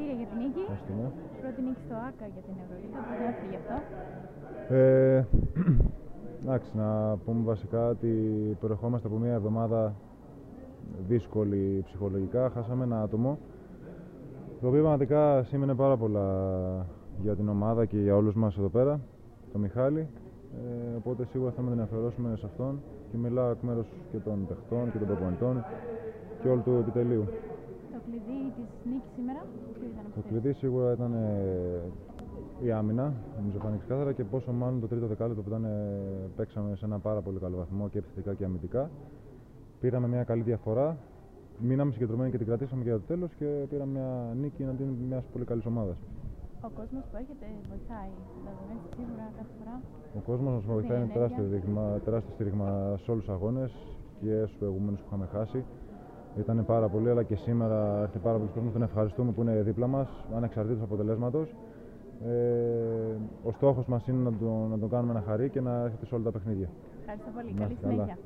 Συγχαρητήρια για την νίκη. Ευχαριστούμε. Πρώτη νίκη στο ΆΚΑ για την Ευρωλίγα. Πρωτεύει γι' αυτό. Ε, εντάξει, να πούμε βασικά ότι προερχόμαστε από μια εβδομάδα δύσκολη ψυχολογικά. Χάσαμε ένα άτομο το οποίο πραγματικά σήμαινε πάρα πολλά για την ομάδα και για όλους μας εδώ πέρα, το Μιχάλη. Ε, οπότε σίγουρα θέλουμε να την αφιερώσουμε σε αυτόν και μιλάω εκ μέρους και των παιχτών και των προπονητών και όλου του επιτελείου. Το κλειδί της νίκης σήμερα, ποιο ήταν Το κλειδί σίγουρα ήταν ε, η άμυνα, νομίζω φάνηκε ξεκάθαρα και πόσο μάλλον το τρίτο δεκάλεπτο που ήταν, ε, παίξαμε σε ένα πάρα πολύ καλό βαθμό και επιθετικά και αμυντικά. Πήραμε μια καλή διαφορά, μείναμε συγκεντρωμένοι και την κρατήσαμε για το τέλος και πήραμε μια νίκη εναντίον μιας πολύ καλής ομάδας. Ο κόσμος που έχετε βοηθάει, δηλαδή σίγουρα κάθε φορά. Ο κόσμος μας βοηθάει, είναι ενέργεια. τεράστιο, δείγμα, τεράστιο στήριγμα σε όλους τους αγώνες και στους προηγούμενους που είχαμε χάσει. Ήταν πάρα πολύ, αλλά και σήμερα έρθει πάρα πολλοί κόσμο. Τον ευχαριστούμε που είναι δίπλα μας, ανεξαρτήτως αποτελέσματος. Ε, ο στόχος μας είναι να τον, να τον κάνουμε να χαρεί και να έρχεται σε όλα τα παιχνίδια. Ευχαριστώ πολύ. Να Καλή είστε καλά. συνέχεια.